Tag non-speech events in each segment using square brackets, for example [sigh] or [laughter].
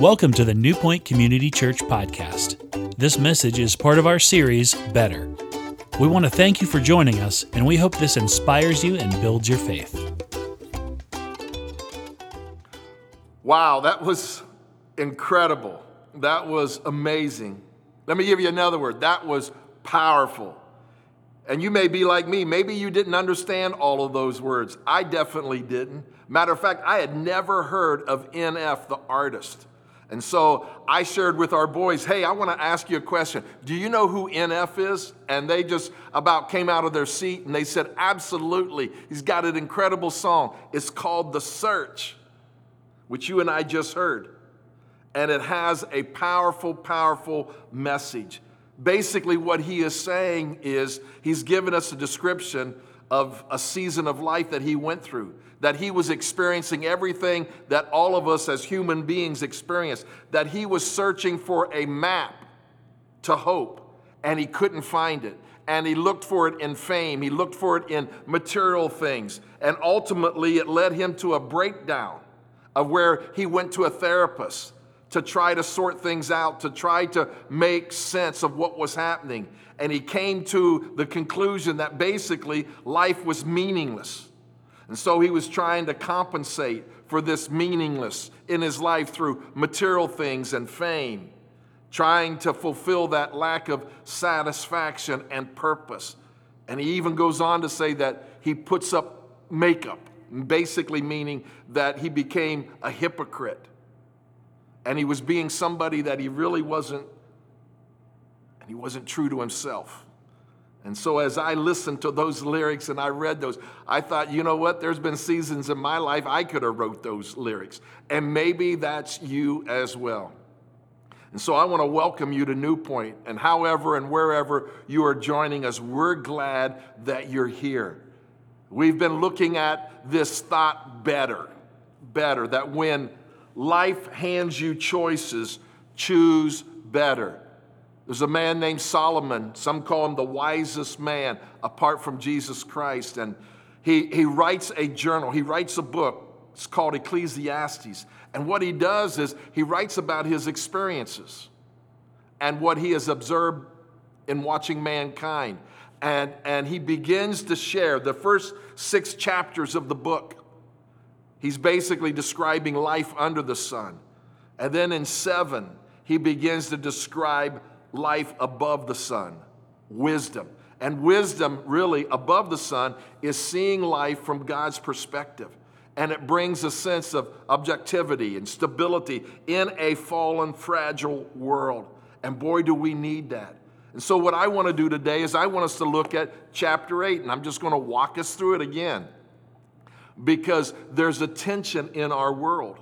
Welcome to the New Point Community Church podcast. This message is part of our series, Better. We want to thank you for joining us, and we hope this inspires you and builds your faith. Wow, that was incredible. That was amazing. Let me give you another word. That was powerful. And you may be like me. Maybe you didn't understand all of those words. I definitely didn't. Matter of fact, I had never heard of NF, the artist. And so I shared with our boys, hey, I want to ask you a question. Do you know who NF is? And they just about came out of their seat and they said, absolutely. He's got an incredible song. It's called The Search, which you and I just heard. And it has a powerful, powerful message. Basically, what he is saying is he's given us a description of a season of life that he went through that he was experiencing everything that all of us as human beings experience, that he was searching for a map to hope and he couldn't find it. And he looked for it in fame, he looked for it in material things. And ultimately, it led him to a breakdown of where he went to a therapist to try to sort things out, to try to make sense of what was happening. And he came to the conclusion that basically life was meaningless and so he was trying to compensate for this meaningless in his life through material things and fame, trying to fulfill that lack of satisfaction and purpose. And he even goes on to say that he puts up makeup, basically meaning that he became a hypocrite. And he was being somebody that he really wasn't, and he wasn't true to himself. And so, as I listened to those lyrics and I read those, I thought, you know what? There's been seasons in my life I could have wrote those lyrics, and maybe that's you as well. And so, I want to welcome you to New Point, and however and wherever you are joining us, we're glad that you're here. We've been looking at this thought better, better, that when life hands you choices, choose better. There's a man named Solomon. Some call him the wisest man apart from Jesus Christ. And he, he writes a journal, he writes a book. It's called Ecclesiastes. And what he does is he writes about his experiences and what he has observed in watching mankind. And, and he begins to share the first six chapters of the book. He's basically describing life under the sun. And then in seven, he begins to describe life above the sun, wisdom. And wisdom, really, above the sun, is seeing life from God's perspective. And it brings a sense of objectivity and stability in a fallen, fragile world. And boy, do we need that. And so, what I want to do today is I want us to look at chapter 8, and I'm just going to walk us through it again because there's a tension in our world.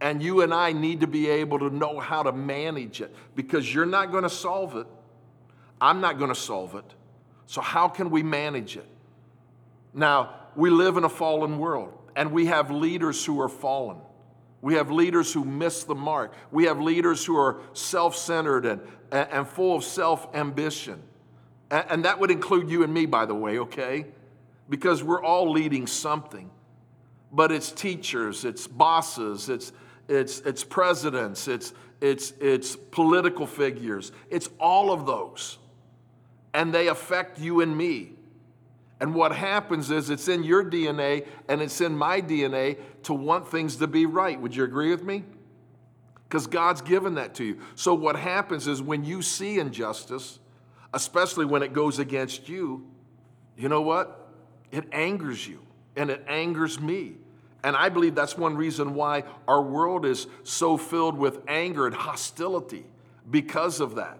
And you and I need to be able to know how to manage it because you're not going to solve it. I'm not going to solve it. So, how can we manage it? Now, we live in a fallen world and we have leaders who are fallen. We have leaders who miss the mark. We have leaders who are self centered and, and full of self ambition. And that would include you and me, by the way, okay? Because we're all leading something. But it's teachers, it's bosses, it's it's, it's presidents, it's, it's, it's political figures, it's all of those. And they affect you and me. And what happens is it's in your DNA and it's in my DNA to want things to be right. Would you agree with me? Because God's given that to you. So what happens is when you see injustice, especially when it goes against you, you know what? It angers you and it angers me. And I believe that's one reason why our world is so filled with anger and hostility because of that.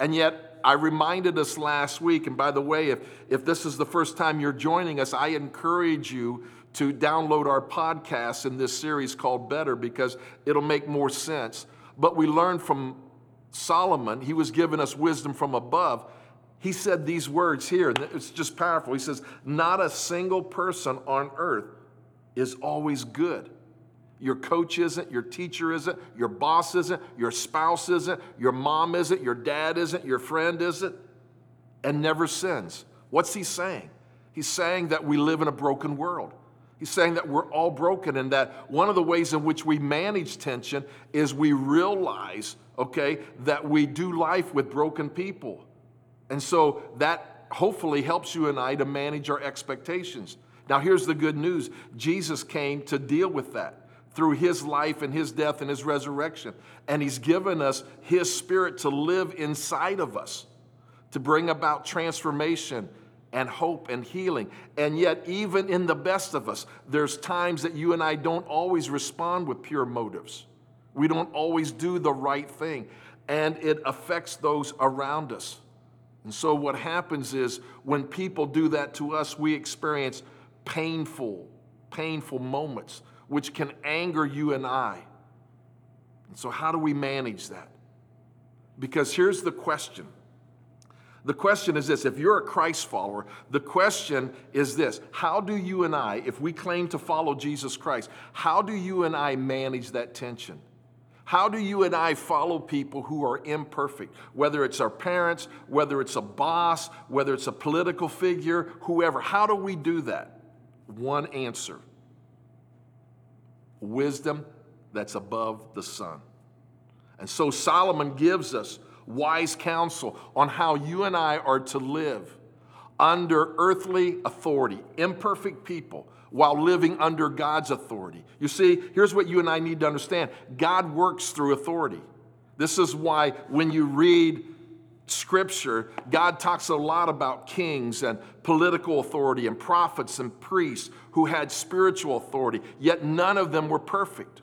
And yet, I reminded us last week, and by the way, if, if this is the first time you're joining us, I encourage you to download our podcast in this series called Better because it'll make more sense. But we learned from Solomon, he was giving us wisdom from above. He said these words here, it's just powerful. He says, Not a single person on earth is always good. Your coach isn't, your teacher isn't, your boss isn't, your spouse isn't, your mom isn't, your dad isn't, your friend isn't, and never sins. What's he saying? He's saying that we live in a broken world. He's saying that we're all broken and that one of the ways in which we manage tension is we realize, okay, that we do life with broken people. And so that hopefully helps you and I to manage our expectations. Now, here's the good news Jesus came to deal with that through his life and his death and his resurrection. And he's given us his spirit to live inside of us, to bring about transformation and hope and healing. And yet, even in the best of us, there's times that you and I don't always respond with pure motives. We don't always do the right thing, and it affects those around us. And so, what happens is when people do that to us, we experience painful, painful moments, which can anger you and I. And so, how do we manage that? Because here's the question the question is this if you're a Christ follower, the question is this How do you and I, if we claim to follow Jesus Christ, how do you and I manage that tension? How do you and I follow people who are imperfect? Whether it's our parents, whether it's a boss, whether it's a political figure, whoever. How do we do that? One answer wisdom that's above the sun. And so Solomon gives us wise counsel on how you and I are to live under earthly authority, imperfect people, while living under God's authority. You see, here's what you and I need to understand God works through authority. This is why when you read scripture, God talks a lot about kings and political authority and prophets and priests who had spiritual authority, yet none of them were perfect.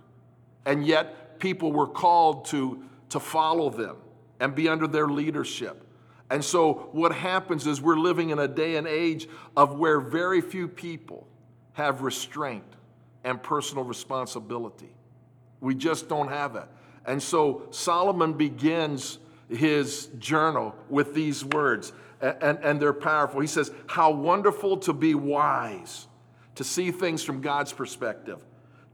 And yet people were called to, to follow them and be under their leadership. And so, what happens is we're living in a day and age of where very few people have restraint and personal responsibility. We just don't have it. And so, Solomon begins his journal with these words, and, and they're powerful. He says, How wonderful to be wise, to see things from God's perspective,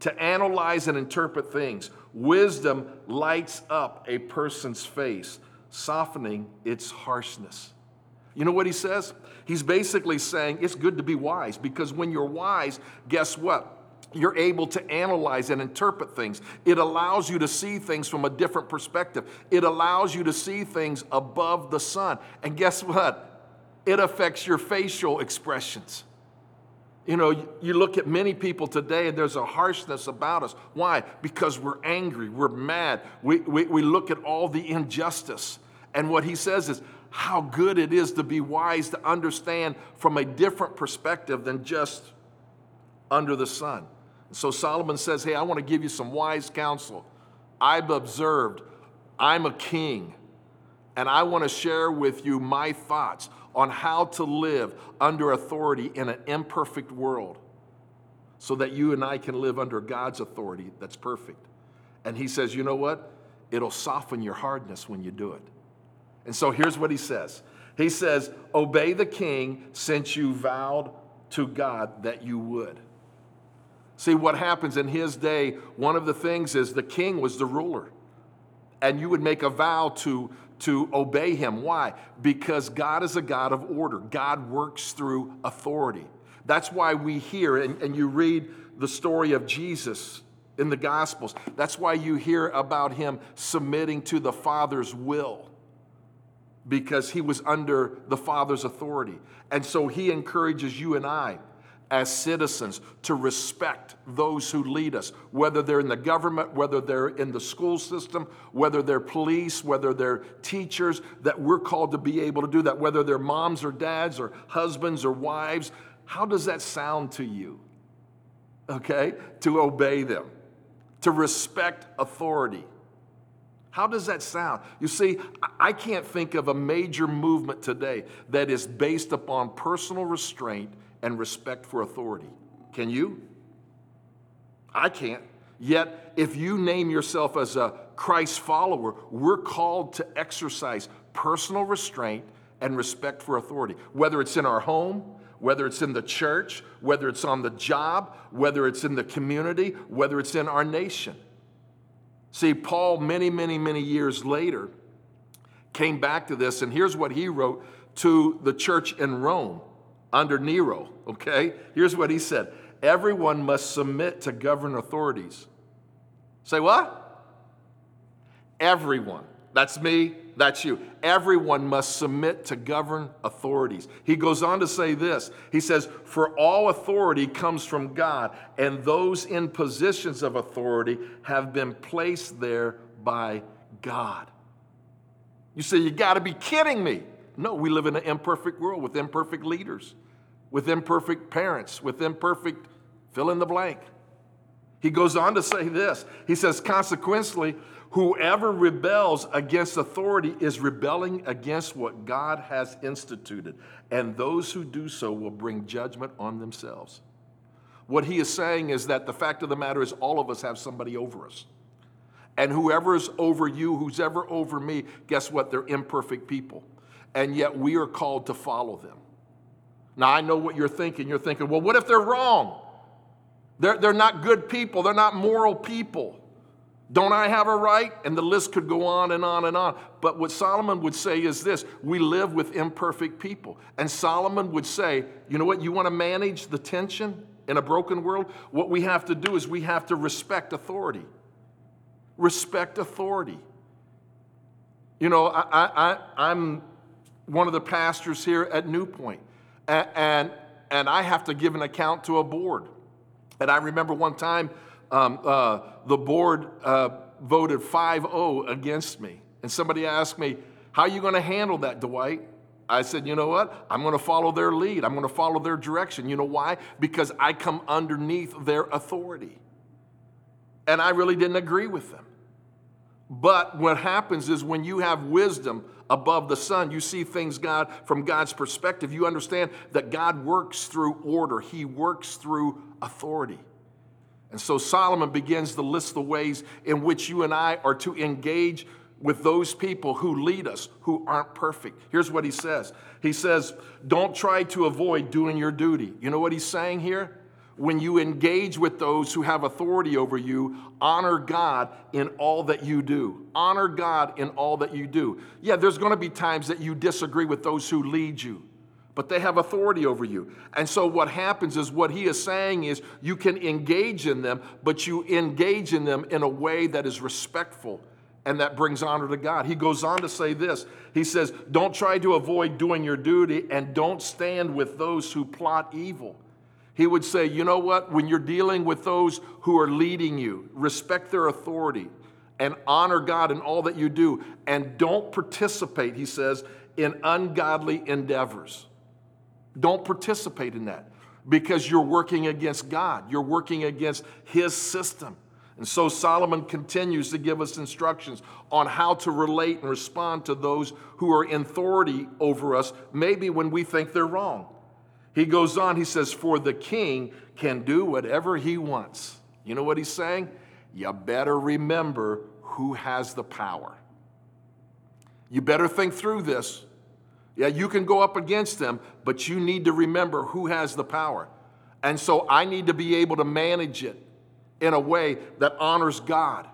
to analyze and interpret things. Wisdom lights up a person's face, softening its harshness. You know what he says? He's basically saying it's good to be wise because when you're wise, guess what? You're able to analyze and interpret things. It allows you to see things from a different perspective. It allows you to see things above the sun. And guess what? It affects your facial expressions. You know, you look at many people today and there's a harshness about us. Why? Because we're angry, we're mad, we, we, we look at all the injustice. And what he says is how good it is to be wise to understand from a different perspective than just under the sun. So Solomon says, Hey, I want to give you some wise counsel. I've observed, I'm a king, and I want to share with you my thoughts on how to live under authority in an imperfect world so that you and I can live under God's authority that's perfect. And he says, You know what? It'll soften your hardness when you do it. And so here's what he says He says, Obey the king since you vowed to God that you would. See, what happens in his day, one of the things is the king was the ruler. And you would make a vow to to obey him. Why? Because God is a God of order, God works through authority. That's why we hear, and, and you read the story of Jesus in the Gospels. That's why you hear about him submitting to the Father's will because he was under the Father's authority. And so he encourages you and I as citizens to respect those who lead us, whether they're in the government, whether they're in the school system, whether they're police, whether they're teachers, that we're called to be able to do that, whether they're moms or dads or husbands or wives. How does that sound to you? Okay? To obey them, to respect authority. How does that sound? You see, I can't think of a major movement today that is based upon personal restraint and respect for authority. Can you? I can't. Yet, if you name yourself as a Christ follower, we're called to exercise personal restraint and respect for authority, whether it's in our home, whether it's in the church, whether it's on the job, whether it's in the community, whether it's in our nation. See, Paul, many, many, many years later, came back to this, and here's what he wrote to the church in Rome under Nero, okay? Here's what he said everyone must submit to government authorities. Say what? Everyone. That's me, that's you. Everyone must submit to govern authorities. He goes on to say this He says, For all authority comes from God, and those in positions of authority have been placed there by God. You say, You got to be kidding me. No, we live in an imperfect world with imperfect leaders, with imperfect parents, with imperfect fill in the blank. He goes on to say this He says, Consequently, Whoever rebels against authority is rebelling against what God has instituted, and those who do so will bring judgment on themselves. What he is saying is that the fact of the matter is, all of us have somebody over us. And whoever is over you, who's ever over me, guess what? They're imperfect people. And yet we are called to follow them. Now, I know what you're thinking. You're thinking, well, what if they're wrong? They're, they're not good people, they're not moral people. Don't I have a right? And the list could go on and on and on. But what Solomon would say is this we live with imperfect people. And Solomon would say, you know what, you want to manage the tension in a broken world? What we have to do is we have to respect authority. Respect authority. You know, I, I, am one of the pastors here at New Point, and, and, and I have to give an account to a board. And I remember one time, um, uh, the board uh, voted 5 0 against me. And somebody asked me, How are you going to handle that, Dwight? I said, You know what? I'm going to follow their lead. I'm going to follow their direction. You know why? Because I come underneath their authority. And I really didn't agree with them. But what happens is when you have wisdom above the sun, you see things God from God's perspective, you understand that God works through order, He works through authority. And so Solomon begins to list the ways in which you and I are to engage with those people who lead us, who aren't perfect. Here's what he says He says, Don't try to avoid doing your duty. You know what he's saying here? When you engage with those who have authority over you, honor God in all that you do. Honor God in all that you do. Yeah, there's going to be times that you disagree with those who lead you but they have authority over you. And so what happens is what he is saying is you can engage in them, but you engage in them in a way that is respectful and that brings honor to God. He goes on to say this. He says, "Don't try to avoid doing your duty and don't stand with those who plot evil." He would say, "You know what? When you're dealing with those who are leading you, respect their authority and honor God in all that you do and don't participate," he says, "in ungodly endeavors." Don't participate in that because you're working against God. You're working against His system. And so Solomon continues to give us instructions on how to relate and respond to those who are in authority over us, maybe when we think they're wrong. He goes on, he says, For the king can do whatever he wants. You know what he's saying? You better remember who has the power. You better think through this. Yeah, you can go up against them, but you need to remember who has the power. And so I need to be able to manage it in a way that honors God,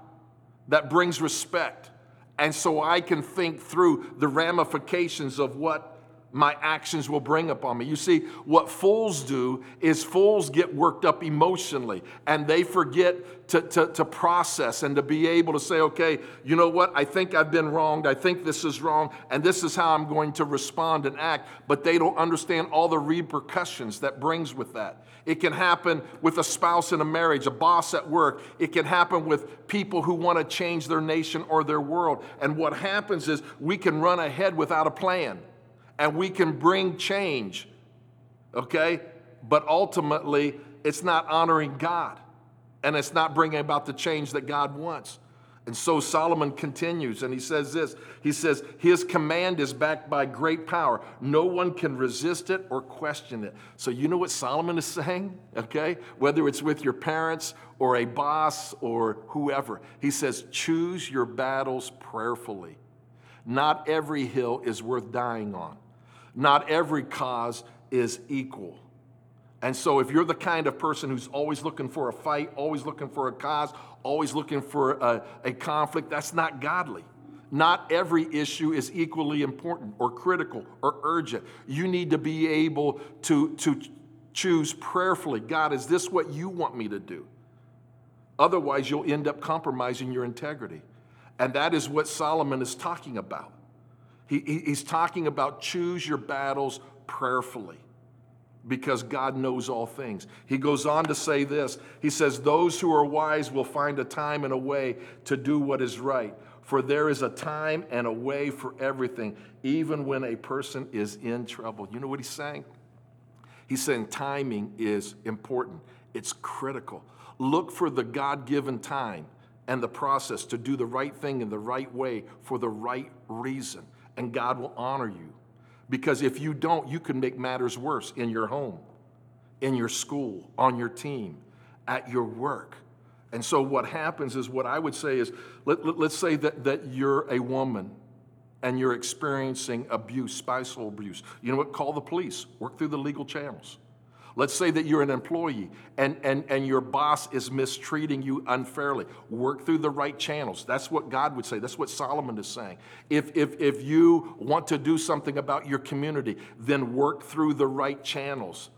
that brings respect. And so I can think through the ramifications of what my actions will bring upon me. You see, what fools do is fools get worked up emotionally and they forget to, to, to, process and to be able to say, okay, you know what? I think I've been wronged. I think this is wrong, and this is how I'm going to respond and act. But they don't understand all the repercussions that brings with that. It can happen with a spouse in a marriage, a boss at work. It can happen with people who want to change their nation or their world. And what happens is we can run ahead without a plan and we can bring change, okay? But ultimately, it's not honoring God and it's not bringing about the change that God wants. And so Solomon continues and he says this He says, His command is backed by great power. No one can resist it or question it. So, you know what Solomon is saying? Okay? Whether it's with your parents or a boss or whoever, he says, Choose your battles prayerfully. Not every hill is worth dying on. Not every cause is equal. And so, if you're the kind of person who's always looking for a fight, always looking for a cause, always looking for a, a, conflict, that's not godly. Not every issue is equally important or critical or urgent. You need to be able to, to choose prayerfully God, is this what you want me to do? Otherwise, you'll end up compromising your integrity. And that is what Solomon is talking about. He, he's talking about choose your battles prayerfully because God knows all things. He goes on to say this He says, Those who are wise will find a time and a way to do what is right. For there is a time and a way for everything, even when a person is in trouble. You know what he's saying? He's saying timing is important, it's critical. Look for the God given time and the process to do the right thing in the right way for the right reason, and God will honor you. Because if you don't, you can make matters worse in your home, in your school, on your team, at your work. And so what happens is what I would say is let, us let, say that, that you're a woman and you're experiencing abuse, spousal abuse. You know what? Call the police, work through the legal channels. Let's say that you're an employee and, and, and your boss is mistreating you unfairly. Work through the right channels. That's what God would say. That's what Solomon is saying. If, if, if you want to do something about your community, then work through the right channels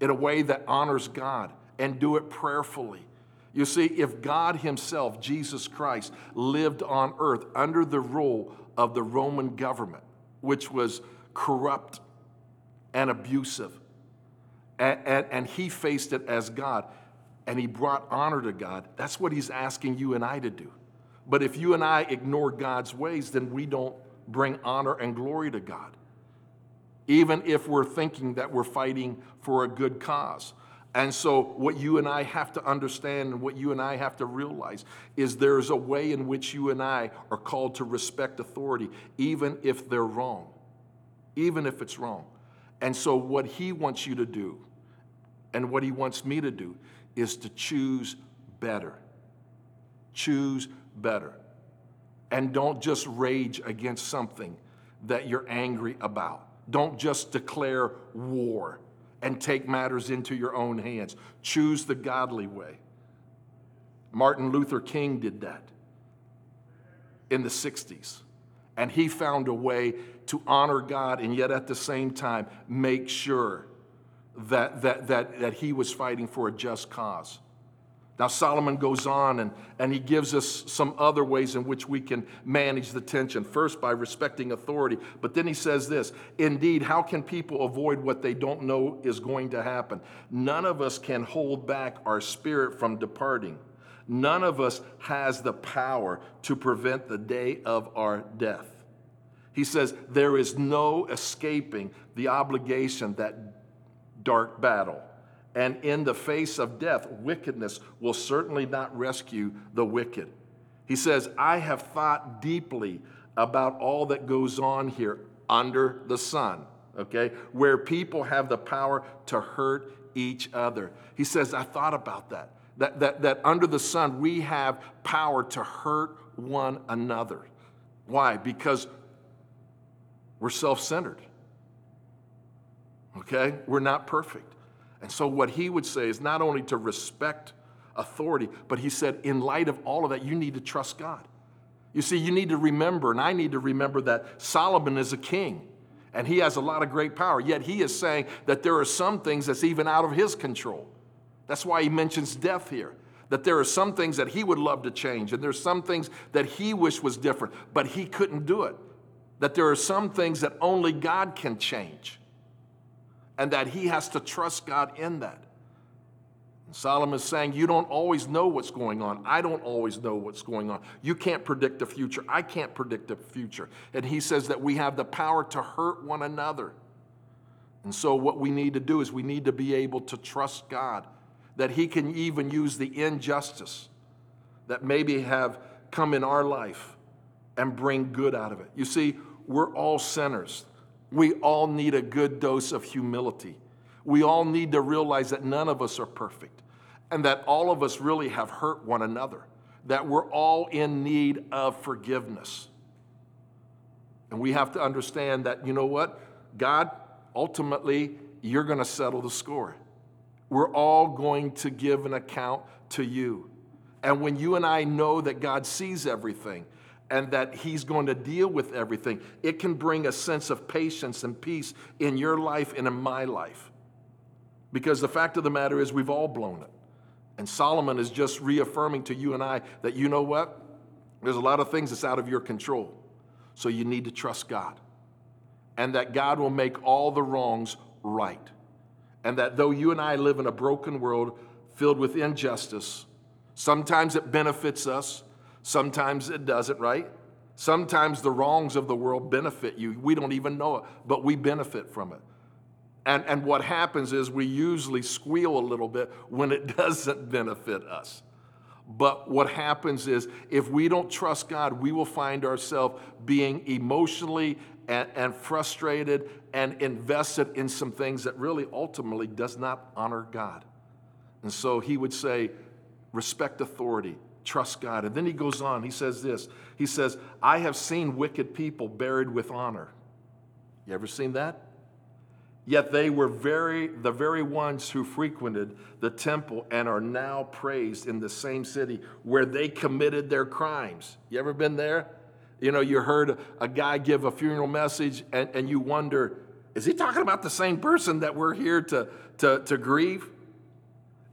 in a way that honors God and do it prayerfully. You see, if God Himself, Jesus Christ, lived on earth under the rule of the Roman government, which was corrupt and abusive, and, and, and he faced it as God, and he brought honor to God. That's what he's asking you and I to do. But if you and I ignore God's ways, then we don't bring honor and glory to God, even if we're thinking that we're fighting for a good cause. And so, what you and I have to understand and what you and I have to realize is there's a way in which you and I are called to respect authority, even if they're wrong, even if it's wrong. And so, what he wants you to do and what he wants me to do is to choose better. Choose better. And don't just rage against something that you're angry about. Don't just declare war and take matters into your own hands. Choose the godly way. Martin Luther King did that in the 60s. And he found a way to honor God and yet at the same time make sure that, that, that, that he was fighting for a just cause. Now, Solomon goes on and, and he gives us some other ways in which we can manage the tension. First, by respecting authority, but then he says this Indeed, how can people avoid what they don't know is going to happen? None of us can hold back our spirit from departing. None of us has the power to prevent the day of our death. He says, There is no escaping the obligation that dark battle. And in the face of death, wickedness will certainly not rescue the wicked. He says, I have thought deeply about all that goes on here under the sun, okay, where people have the power to hurt each other. He says, I thought about that. That, that, that under the sun, we have power to hurt one another. Why? Because we're self centered. Okay? We're not perfect. And so, what he would say is not only to respect authority, but he said, in light of all of that, you need to trust God. You see, you need to remember, and I need to remember that Solomon is a king and he has a lot of great power. Yet he is saying that there are some things that's even out of his control. That's why he mentions death here. That there are some things that he would love to change, and there's some things that he wished was different, but he couldn't do it. That there are some things that only God can change and that he has to trust God in that. Solomon is saying, You don't always know what's going on. I don't always know what's going on. You can't predict the future. I can't predict the future. And he says that we have the power to hurt one another. And so, what we need to do is we need to be able to trust God that He can even use the injustice that maybe have come in our life and bring good out of it. You see, we're all sinners. We all need a good dose of humility. We all need to realize that none of us are perfect and that all of us really have hurt one another, that we're all in need of forgiveness. And we have to understand that, you know what? God, ultimately, you're going to settle the score. We're all going to give an account to you. And when you and I know that God sees everything, and that He's going to deal with everything, it can bring a sense of patience and peace in your life and in my life. Because the fact of the matter is, we've all blown it. And Solomon is just reaffirming to you and I that you know what? There's a lot of things that's out of your control. So you need to trust God. And that God will make all the wrongs right. And that though you and I live in a broken world filled with injustice, sometimes it benefits us, sometimes it doesn't, right? Sometimes the wrongs of the world benefit you. We don't even know it, but we benefit from it. And, and what happens is we usually squeal a little bit when it [laughs] doesn't benefit us. But what happens is if we don't trust God, we will find ourselves being emotionally and, and, frustrated and invested in some things that really ultimately does not honor God. And so he would say, respect authority, trust God. And then he goes on, he says this. He says, I have seen wicked people buried with honor. You ever seen that? Yet they were very, the very ones who frequented the temple and are now praised in the same city where they committed their crimes. You ever been there? You know, you heard a guy give a funeral message and, and you wonder, is he talking about the same person that we're here to, to, to grieve?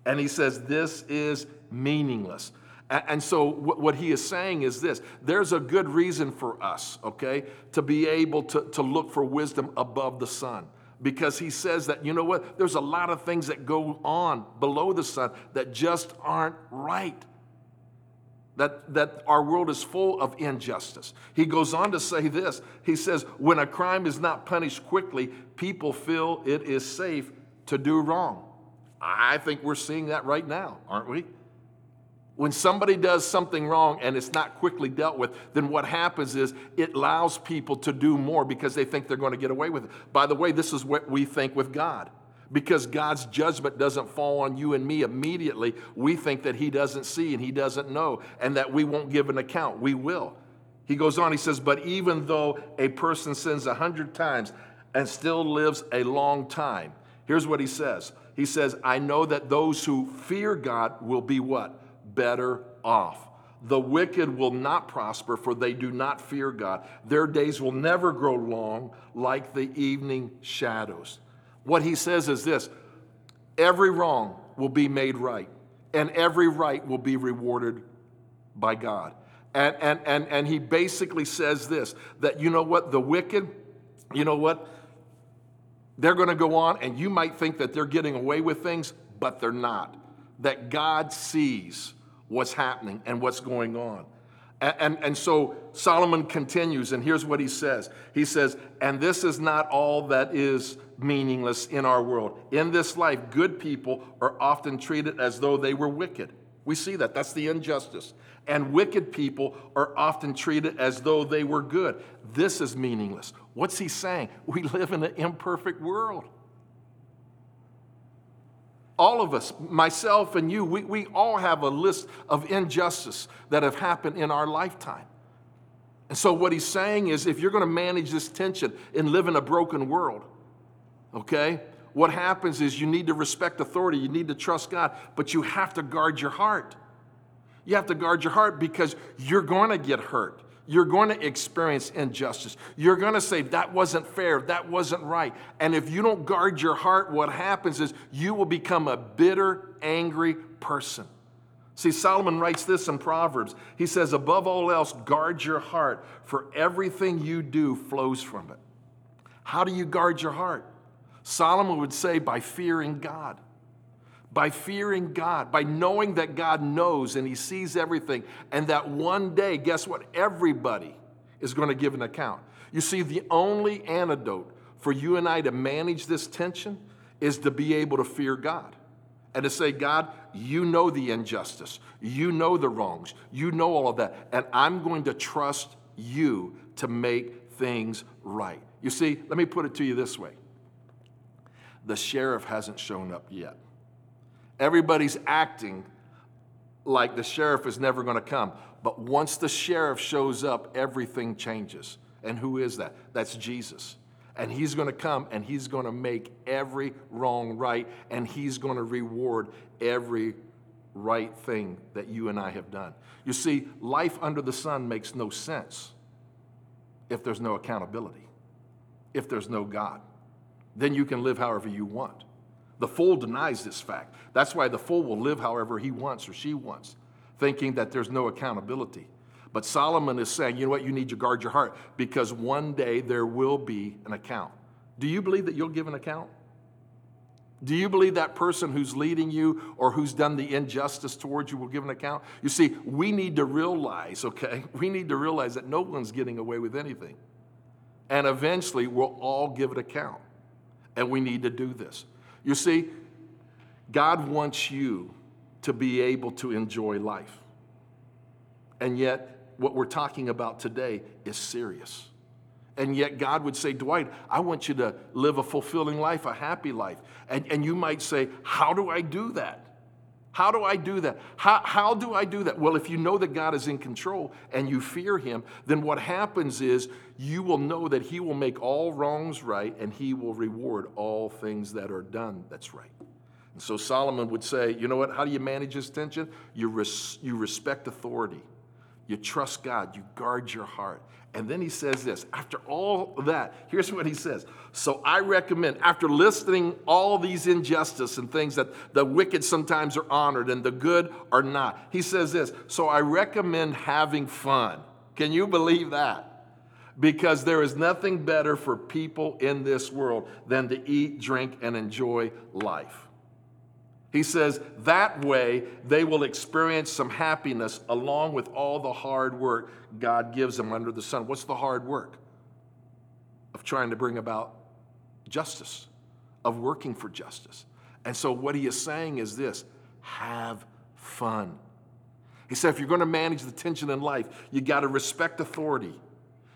And he says, this is meaningless. And so, what he is saying is this there's a good reason for us, okay, to be able to, to look for wisdom above the sun because he says that, you know what, there's a lot of things that go on below the sun that just aren't right. That, that our world is full of injustice. He goes on to say this He says, when a crime is not punished quickly, people feel it is safe to do wrong. I think we're seeing that right now, aren't we? When somebody does something wrong and it's not quickly dealt with, then what happens is it allows people to do more because they think they're going to get away with it. By the way, this is what we think with God. Because God's judgment doesn't fall on you and me immediately, we think that He doesn't see and He doesn't know and that we won't give an account. We will. He goes on, he says, But even though a person sins a hundred times and still lives a long time, here's what he says He says, I know that those who fear God will be what? Better off. The wicked will not prosper, for they do not fear God. Their days will never grow long like the evening shadows. What he says is this every wrong will be made right, and every right will be rewarded by God. And, and, and, and he basically says this that you know what? The wicked, you know what? They're going to go on, and you might think that they're getting away with things, but they're not. That God sees what's happening and what's going on. And, and, and, so Solomon continues, and here's what he says He says, And this is not all that is meaningless in our world. In this life, good people are often treated as though they were wicked. We see that. That's the injustice. And wicked people are often treated as though they were good. This is meaningless. What's he saying? We live in an imperfect world all of us, myself and you, we, we all have a list of injustice that have happened in our lifetime. And so, what he's saying is if you're going to manage this tension and live in a broken world, okay, what happens is you need to respect authority, you need to trust God, but you have to guard your heart. You have to guard your heart because you're going to get hurt. You're going to experience injustice. You're going to say, that wasn't fair, that wasn't right. And if you don't guard your heart, what happens is you will become a bitter, angry person. See, Solomon writes this in Proverbs. He says, above all else, guard your heart, for everything you do flows from it. How do you guard your heart? Solomon would say, by fearing God by fearing God, by knowing that God knows and He sees everything, and that one day, guess what? Everybody is going to give an account. You see, the only antidote for you and I to manage this tension is to be able to fear God and to say, God, you know the injustice, you know the wrongs, you know all of that, and I'm going to trust you to make things right. You see, let me put it to you this way the sheriff hasn't shown up yet. Everybody's acting like the sheriff is never going to come. But once the sheriff shows up, everything changes. And who is that? That's Jesus. And he's going to come and he's going to make every wrong right and he's going to reward every right thing that you and I have done. You see, life under the sun makes no sense if there's no accountability, if there's no God. Then you can live however you want. The fool denies this fact. That's why the fool will live however he wants or she wants, thinking that there's no accountability. But Solomon is saying, you know what, you need to guard your heart because one day there will be an account. Do you believe that you'll give an account? Do you believe that person who's leading you or who's done the injustice towards you will give an account? You see, we need to realize, okay, [laughs] we need to realize that no one's getting away with anything. And eventually we'll all give an account. And we need to do this. You see, God wants you to be able to enjoy life. And yet, what we're talking about today is serious. And yet, God would say, Dwight, I want you to live a fulfilling life, a happy life. And, and you might say, How do I do that? How do I do that? How, how do I do that? Well, if you know that God is in control and you fear Him, then what happens is you will know that He will make all wrongs right and He will reward all things that are done that's right. And so Solomon would say, You know what? How do you manage this tension? You, res- you respect authority. You trust God, you guard your heart. And then he says this after all that, here's what he says. So I recommend, after listing all these injustice and things that the wicked sometimes are honored and the good are not, he says this. So I recommend having fun. Can you believe that? Because there is nothing better for people in this world than to eat, drink, and enjoy life. He says that way they will experience some happiness along with all the hard work God gives them under the sun. What's the hard work? Of trying to bring about justice, of working for justice. And so what he is saying is this have fun. He said if you're going to manage the tension in life, you got to respect authority.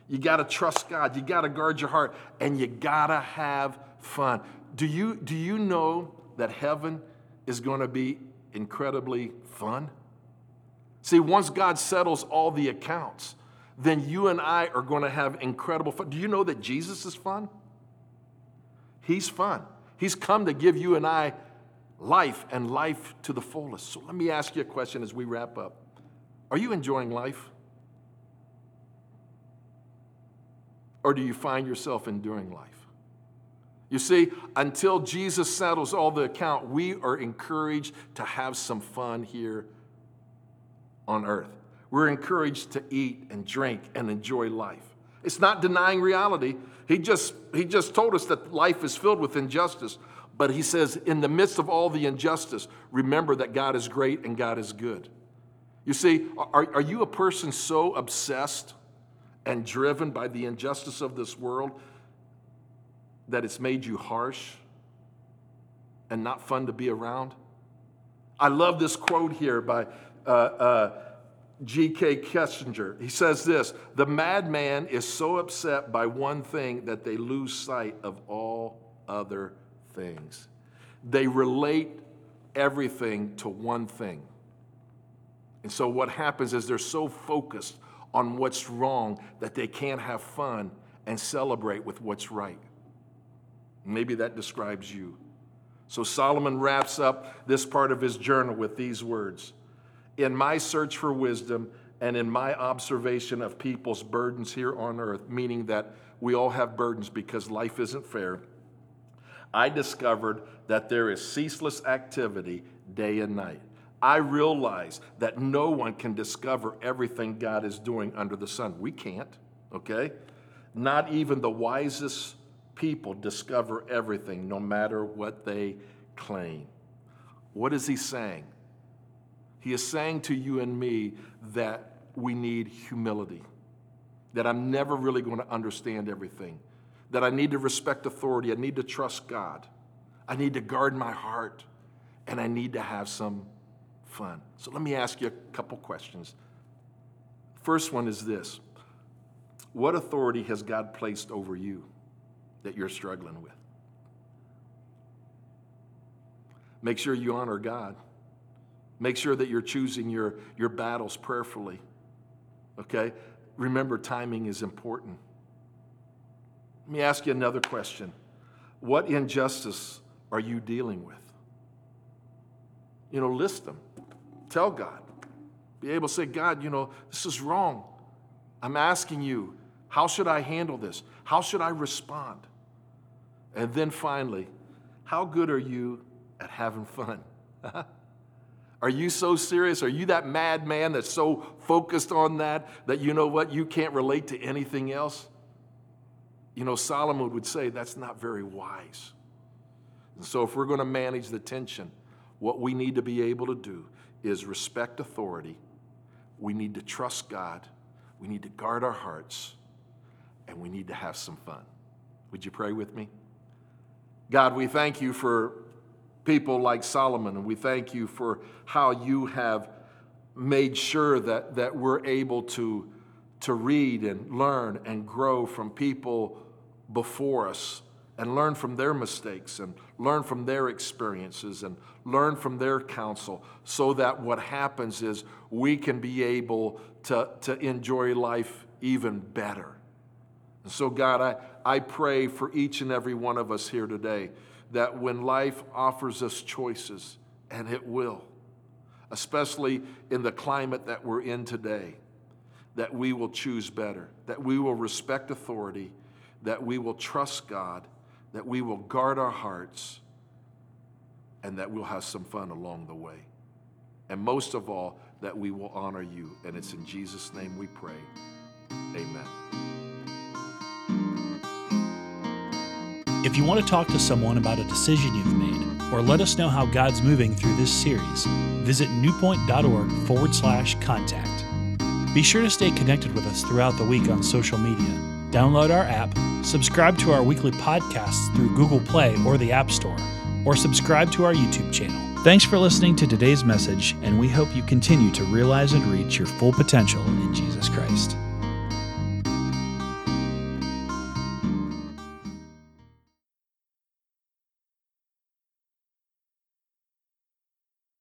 You got to trust God. You got to guard your heart and you got to have fun. Do you, do you know that heaven is going to be incredibly fun. See, once God settles all the accounts, then you and I are going to have incredible fun. Do you know that Jesus is fun? He's fun. He's come to give you and I life and life to the fullest. So let me ask you a question as we wrap up. Are you enjoying life? Or do you find yourself enduring life? You see, until Jesus settles all the account, we are encouraged to have some fun here on earth. We're encouraged to eat and drink and enjoy life. It's not denying reality. He just, he just told us that life is filled with injustice. But he says, in the midst of all the injustice, remember that God is great and God is good. You see, are, are you a person so obsessed and driven by the injustice of this world that it's made you harsh and not fun to be around? I love this quote here by uh, uh, G.K. Chesterton. He says this The madman is so upset by one thing that they lose sight of all other things. They relate everything to one thing. And so what happens is they're so focused on what's wrong that they can't have fun and celebrate with what's right. Maybe that describes you. So Solomon wraps up this part of his journal with these words In my search for wisdom and in my observation of people's burdens here on earth, meaning that we all have burdens because life isn't fair, I discovered that there is ceaseless activity day and night. I realize that no one can discover everything God is doing under the sun. We can't, okay? Not even the wisest people discover everything, no matter what they claim. What is he saying? He is saying to you and me that we need humility, that I'm never really going to understand everything, that I need to respect authority, I need to trust God, I need to guard my heart, and I need to have some fun. So let me ask you a couple questions. First one is this What authority has God placed over you? That you're struggling with. Make sure you honor God. Make sure that you're choosing your, your battles prayerfully. Okay? Remember, timing is important. Let me ask you another question What injustice are you dealing with? You know, list them. Tell God. Be able to say, God, you know, this is wrong. I'm asking you, how should I handle this? How should I respond? And then finally, how good are you at having fun? [laughs] Are you so serious? Are you that madman that's so focused on that that you know what? You can't relate to anything else? You know, Solomon would say that's not very wise. And so, if we're going to manage the tension, what we need to be able to do is respect authority. We need to trust God. We need to guard our hearts. And we need to have some fun. Would you pray with me? God, we thank you for people like Solomon, and we thank you for how you have made sure that, that we're able to, to read and learn and grow from people before us and learn from their mistakes and learn from their experiences and learn from their counsel so that what happens is we can be able to, to enjoy life even better. And so, God, I, I pray for each and every one of us here today that when life offers us choices, and it will, especially in the climate that we're in today, that we will choose better, that we will respect authority, that we will trust God, that we will guard our hearts, and that we'll have some fun along the way. And most of all, that we will honor you. And it's in Jesus' name we pray. Amen. If you want to talk to someone about a decision you've made, or let us know how God's moving through this series, visit newpointe.org forward slash contact. Be sure to stay connected with us throughout the week on social media. Download our app, subscribe to our weekly podcasts through Google Play or the App Store, or subscribe to our YouTube channel. Thanks for listening to today's message, and we hope you continue to realize and reach your full potential in Jesus Christ.